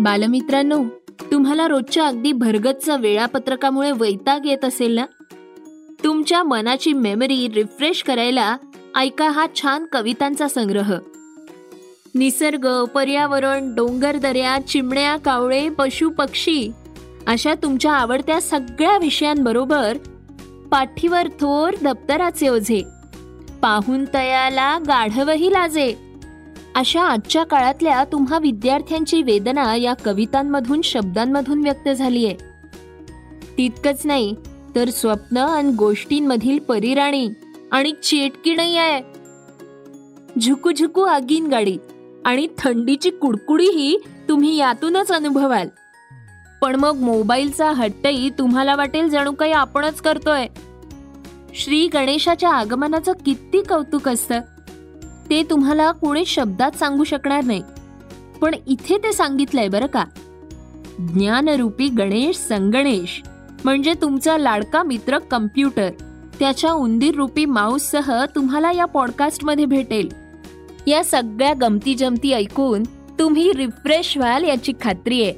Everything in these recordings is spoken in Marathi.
बालमित्रांनो तुम्हाला रोजच्या अगदी भरगतचं वेळापत्रकामुळे वैताग येत असेल ना? तुमच्या मनाची मेमरी रिफ्रेश करायला ऐका हा छान कवितांचा संग्रह. निसर्ग पर्यावरण डोंगर दऱ्या चिमण्या कावळे पशु पक्षी अशा तुमच्या आवडत्या सगळ्या विषयांबरोबर पाठीवर थोर दप्तराचे ओझे. पाहून तयाला गाढवही लाजे. अशा आजच्या काळातल्या तुम्हा विद्यार्थ्यांची वेदना या कवितांमधून शब्दांमधून व्यक्त झाली आहे तितकंच नाही तर स्वप्न आणि गोष्टींमधील परिराणी आणि चेटकी आहे. झुकू झुकू आगीन गाडी आणि थंडीची कुडकुडीही तुम्ही यातूनच अनुभवाल. पण मग मोबाईलचा हट्टही तुम्हाला वाटेल जणू काही आपणच करतोय. श्री गणेशाच्या आगमनाचं किती कौतुक असतं. ते तुम्हाला कोणी शब्दात सांगू शकणार नाही. पण इथे ते सांगितलंय बरं का. ज्ञानरूपी गणेश संगणेश म्हणजे तुमचा लाडका मित्र कम्प्युटर. त्याच्या उंदीर रूपी माऊससह तुम्हाला या पॉडकास्टमध्ये भेटेल. या सगळ्या गमती जमती ऐकून तुम्ही रिफ्रेश व्हाल याची खात्री आहे.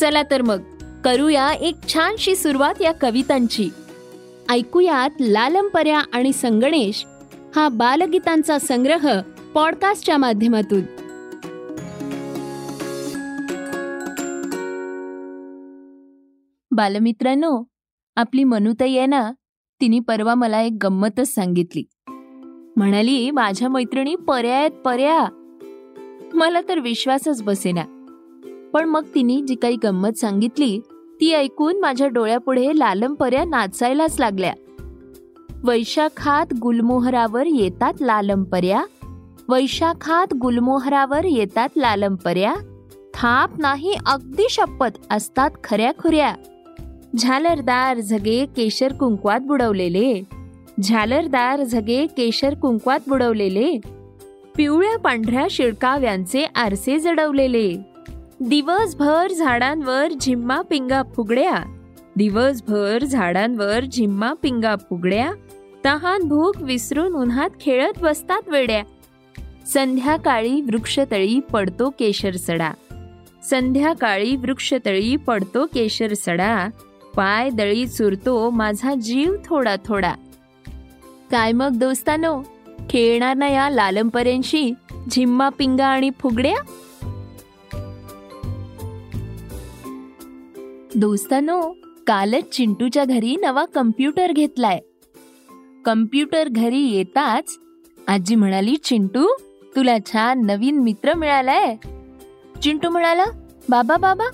चला तर मग करूया एक छानशी सुरुवात या कवितांची. ऐकूयात लालंपर्या आणि संगणेश हा बालगीतांचा संग्रह पॉडकास्टच्या माध्यमातून. बालमित्रांनो आपली मनुताई आहे ना तिने परवा मला एक गंमतच सांगितली. म्हणाली माझ्या मैत्रिणी पर्या आहेत पर्या. मला तर विश्वासच बसेना. पण मग तिने जी काही गंमत सांगितली ती ऐकून माझ्या डोळ्यापुढे लालम पर्या नाचायलाच लागल्या. वैशाखात गुलमोहरावर येतात लालंपर्या वैशाखात गुलमोहरावर येतात लालंपर्या थाप नाही अगदी शपथ असतात खऱ्या खुऱ्या. झालरदार झगे केशर कुंकवात बुडवलेले. झालरदार झगे केशर कुंकवात बुडवलेले. पिवळ्या पांढऱ्या शिडकाव्यांचे आरसे जडवलेले. दिवसभर झाडांवर झिम्मा पिंगा फुगड्या. दिवसभर झाडांवर झिम्मा पिंगा फुगड्या तहान भूक विसरून उन्हात खेळत बसतात वेड्या. संध्याकाळी वृक्षतळी पडतो केशर सडा. संध्याकाळी वृक्षतळी पडतो केशर सडा. पाय दळी चुरतो माझा जीव थोडा थोडा. काय मग दोस्तानो? खेळणार ना या लालंपऱ्यांशी? झिम्मा पिंगा आणि फुगड्या? दोस्तानो कालच चिंटूच्या घरी नवा कम्प्युटर घेतलाय. कम्प्युटर घरी येताच आजी म्हणाली चिंटू तुला छान नवीन मित्र मिळालाय. चिंटू म्हणाला बाबा बाबा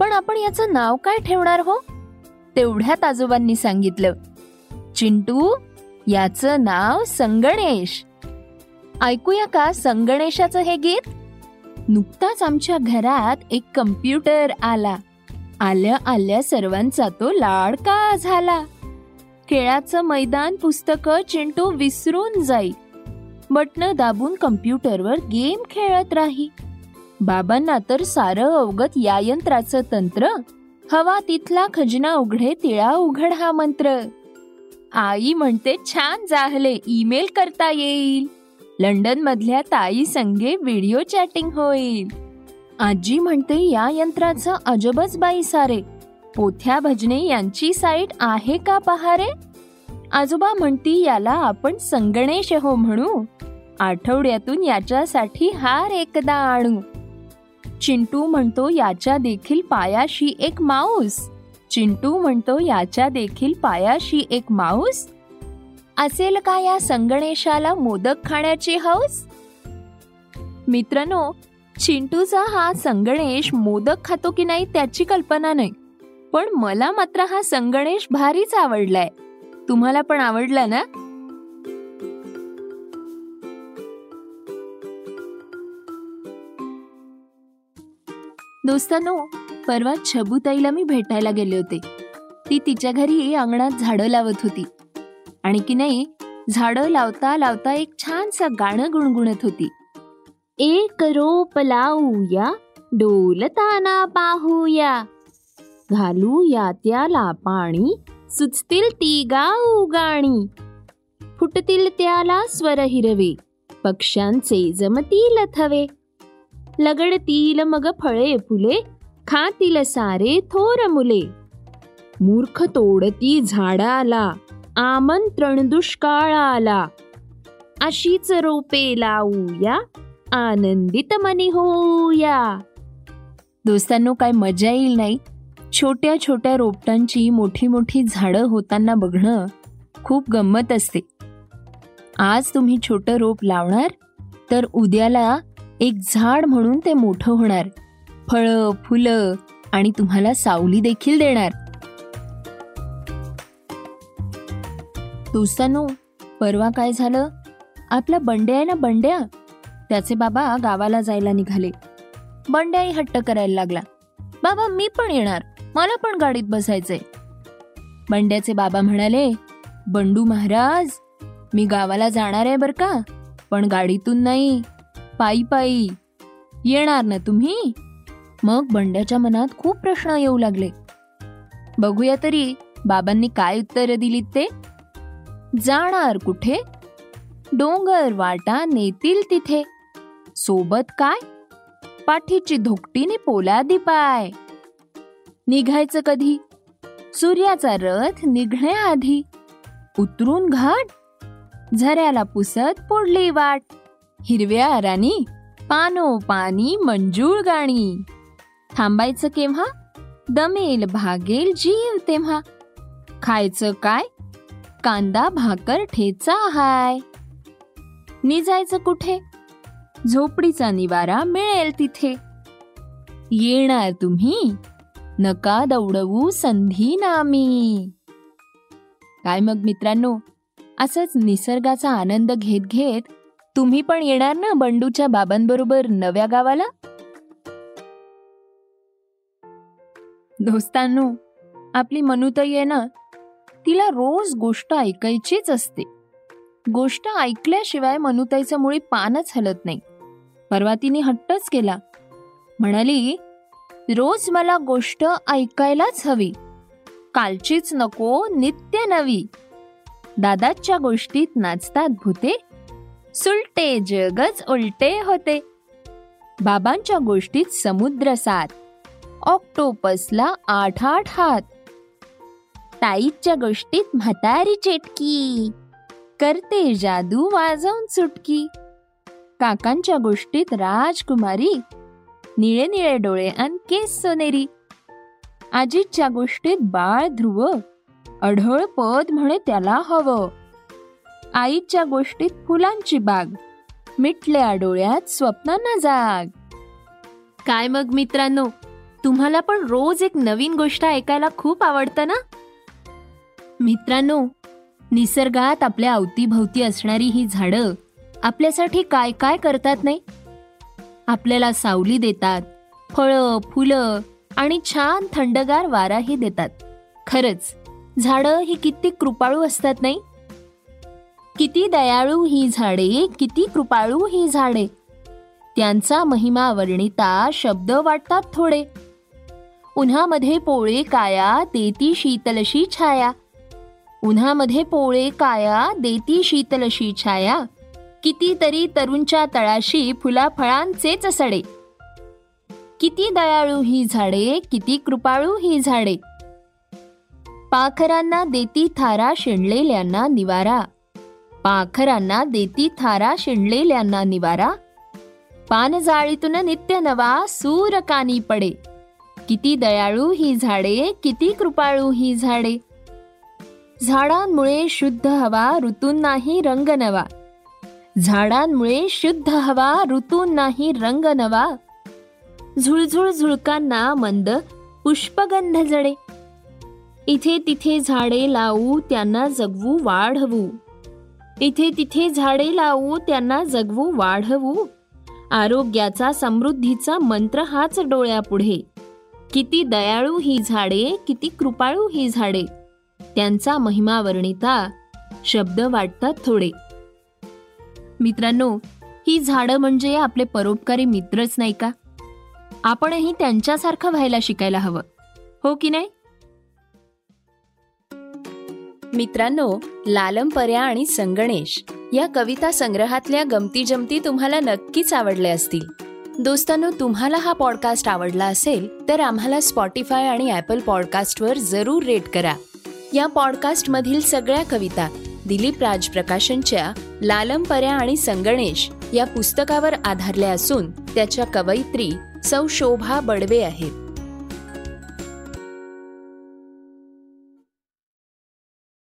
पण आपण याचं नाव काय ठेवणार हो? तेवढ्यात आजोबांनी सांगितलं चिंटू याचं नाव संगणेश. ऐकूया का संगणेशाचं हे गीत? नुकताच आमच्या घरात एक कम्प्युटर आला. आल्या आल्या सर्वांचा तो लाडका झाला? खेळाचं मैदान पुस्तकं चिंटू विसरून जाई. बटन दाबून कम्प्युटरवर गेम खेळत राही. बाबांना तर सारं अवगत या यंत्राचं तंत्र हवा तिथला खजना उघडे तिळा उघड हा मंत्र. आई म्हणते छान जाहले ईमेल करता येईल. लंडन मधल्या ताई संगे व्हिडिओ चॅटिंग होईल. आजी म्हणते या यंत्राचं अजबच बाई सारे. पोथ्या भजने यांची साईट आहे का पहारे? आजोबा म्हणती याला आपण संगणेश हो म्हणू. आठवड्यातून याच्यासाठी हार एकदा आणू. चिंटू म्हणतो याच्या देखील पायाशी एक माऊस. चिंटू म्हणतो याच्या देखील पायाशी एक माऊस? असेल का या संगणेशाला मोदक खाण्याची हौस? मित्रांनो चिंटूचा हा संगणेश मोदक खातो की नाही त्याची कल्पना नाही. पण मला मात्र हा संगणेश भारीच आवडलाय. तुम्हाला पण आवडला ना? दोस्तांनो परवा छबुताईला मी भेटायला गेले होते. ती तिच्या घरी अंगणात झाडं लावत होती. आणि की नाही झाडं लावता लावता एक छानसं गाणं गुणगुणत होती. एक रोप लावूया डोलताना पाहूया घालूया त्याला पाणी सुचतील ती गाऊ गाणी. फुटतील त्याला स्वर हिरवे पक्ष्यांचे जमतील थवे. लगडतील मग फळे फुले खातील सारे थोर मुले. मूर्ख तोडती झाडाला आमंत्रण दुष्काळाला. अशीच रोपे लावूया आनंदित मनी होऊया. दोस्तांनो काय मजा येईल नाही? छोट्या छोट्या रोपटांची मोठी मोठी झाडं होताना बघणं खूप गंमत असते. आज तुम्ही छोटं रोप लावणार तर उद्याला एक झाड म्हणून ते मोठं होणार. फळं फुलं आणि तुम्हाला सावली देखील देणार. दोस्तांनो परवा काय झालं? आपला बंड्या आहे ना बंड्या? त्याचे बाबा गावाला जायला निघाले. बंड्याही हट्ट करायला लागला. बाबा मी पण येणार. मला पण गाडीत बसायचंय. बंड्याचे बाबा म्हणाले बंडू महाराज मी गावाला जाणार आहे बर का? पण गाडीतून नाही. पायी पायी. येणार ना तुम्ही? मग बंड्याच्या मनात खूप प्रश्न येऊ लागले. बघूया तरी बाबांनी काय उत्तर दिलीत ते? जाणार कुठे? डोंगर वाटा नेतील तिथे. सोबत काय? पाठीची धोकटीने पोलादी पाय. निघायचं कधी? सूर्याचा रथ निघण्याआधी. उतरून घाट. झऱ्याला पुसत पुढली वाट. हिरव्या अरानी पानो पानी मंजूळ गाणी. थांबायचं केव्हा? दमेल भागेल जीव तेव्हा. खायचं काय? कांदा भाकर ठेचा हाय. निजायचं कुठे? झोपडीचा निवारा मिळेल तिथे. येणार तुम्ही? नका दौडवू संधी नामी. काय मग मित्रांनो असंच निसर्गाचा आनंद घेत घेत तुम्ही पण येणार ना बंडूच्या बाबांबरोबर नव्या गावाला? दोस्तांनो आपली मनुताई आहे ना तिला रोज गोष्ट ऐकायचीच असते. गोष्ट ऐकल्याशिवाय मनुताईचं मुळी पानच हलत नाही. परवा तिने हट्टच केला. म्हणाली रोज मला गोष्ट ऐकायलाच हवी. कालचीच नको नित्य नवी. दादाच्या गोष्टीत नाचतात भूते. सुलटे जगच उलटे होते. बाबांच्या गोष्टीत समुद्र सात ऑक्टोपसला आठ आठ हात. ताईच्या गोष्टीत म्हातारी चेटकी. करते जादू वाजवून सुटकी. काकांच्या गोष्टीत राजकुमारी. निळे निळे डोळे आणि केस सोनेरी. आजीच्या गोष्टीत बाळ ध्रुव. अढळ पद म्हणे त्याला हवं. आईच्या गोष्टीत फुलांची बाग. मिटल्या डोळ्यात स्वप्नांना जाग. काय मग मित्रांनो? तुम्हाला पण रोज एक नवीन गोष्ट ऐकायला खूप आवडतं ना? मित्रांनो निसर्गात आपल्या अवतीभवती असणारी ही झाडं आपल्यासाठी काय काय करतात नाही? आपल्याला सावली देतात फळं फुलं आणि छान थंडगार वाराही देतात. खरंच झाडं ही किती कृपाळू असतात नाही? किती दयाळू ही झाडे किती कृपाळू ही झाडे. त्यांचा महिमा वर्णिता शब्द वाटतात थोडे. उन्हामध्ये पोळे काया देती शीतलशी छाया. उन्हामध्ये पोळे काया देती शीतलशी छाया. कितीतरी तरुणच्या तळाशी फुला फळांचेच सडे किती दयाळू ही झाडे किती कृपाळू ही झाडे. पाखरांना देती थारा शिणलेल्यांना निवारा. पाखरांना देती थारा शिणलेल्यांना निवारा. पानजाळीतून नित्य नवा सूर कानी पडे. किती दयाळू ही झाडे किती कृपाळू ही झाडे. झाडांमुळे शुद्ध हवा ऋतूंनाही रंग नवा. झाडांमुळे शुद्ध हवा ऋतूंनाही रंग नवा. झुळझुळ झुळकांना मंद पुष्पगंध जडे. इथे तिथे झाडे लावू त्यांना जगवू वाढवू. इथे तिथे झाडे लावू त्यांना जगवू वाढवू. आरोग्याचा समृद्धीचा मंत्र हाच डोळ्यापुढे. किती दयाळू ही झाडे किती कृपाळू ही झाडे. त्यांचा महिमा वर्णिता शब्द वाटतात थोडे. मित्रांनो ही झाडं म्हणजे आपले परोपकारी मित्रच नाही का? आपणही त्यांच्यासारखं व्हायला शिकायला हवं हो की नाही? मित्रांनो लालमपर्या आणि संगणेश या कविता संग्रहातल्या गमती जमती तुम्हाला नक्कीच आवडल्या असतील. दोस्तांनो तुम्हाला हा पॉडकास्ट आवडला असेल तर आम्हाला स्पॉटीफाय आणि ॲपल पॉडकास्टवर जरूर रेट करा. या पॉडकास्टमधील सगळ्या कविता दिलीप राज प्रकाशनच्या लालमपर्या आणि संगणेश या पुस्तकावर आधारल्या असून त्याच्या कवयित्री सौ शोभा बडवे आहेत.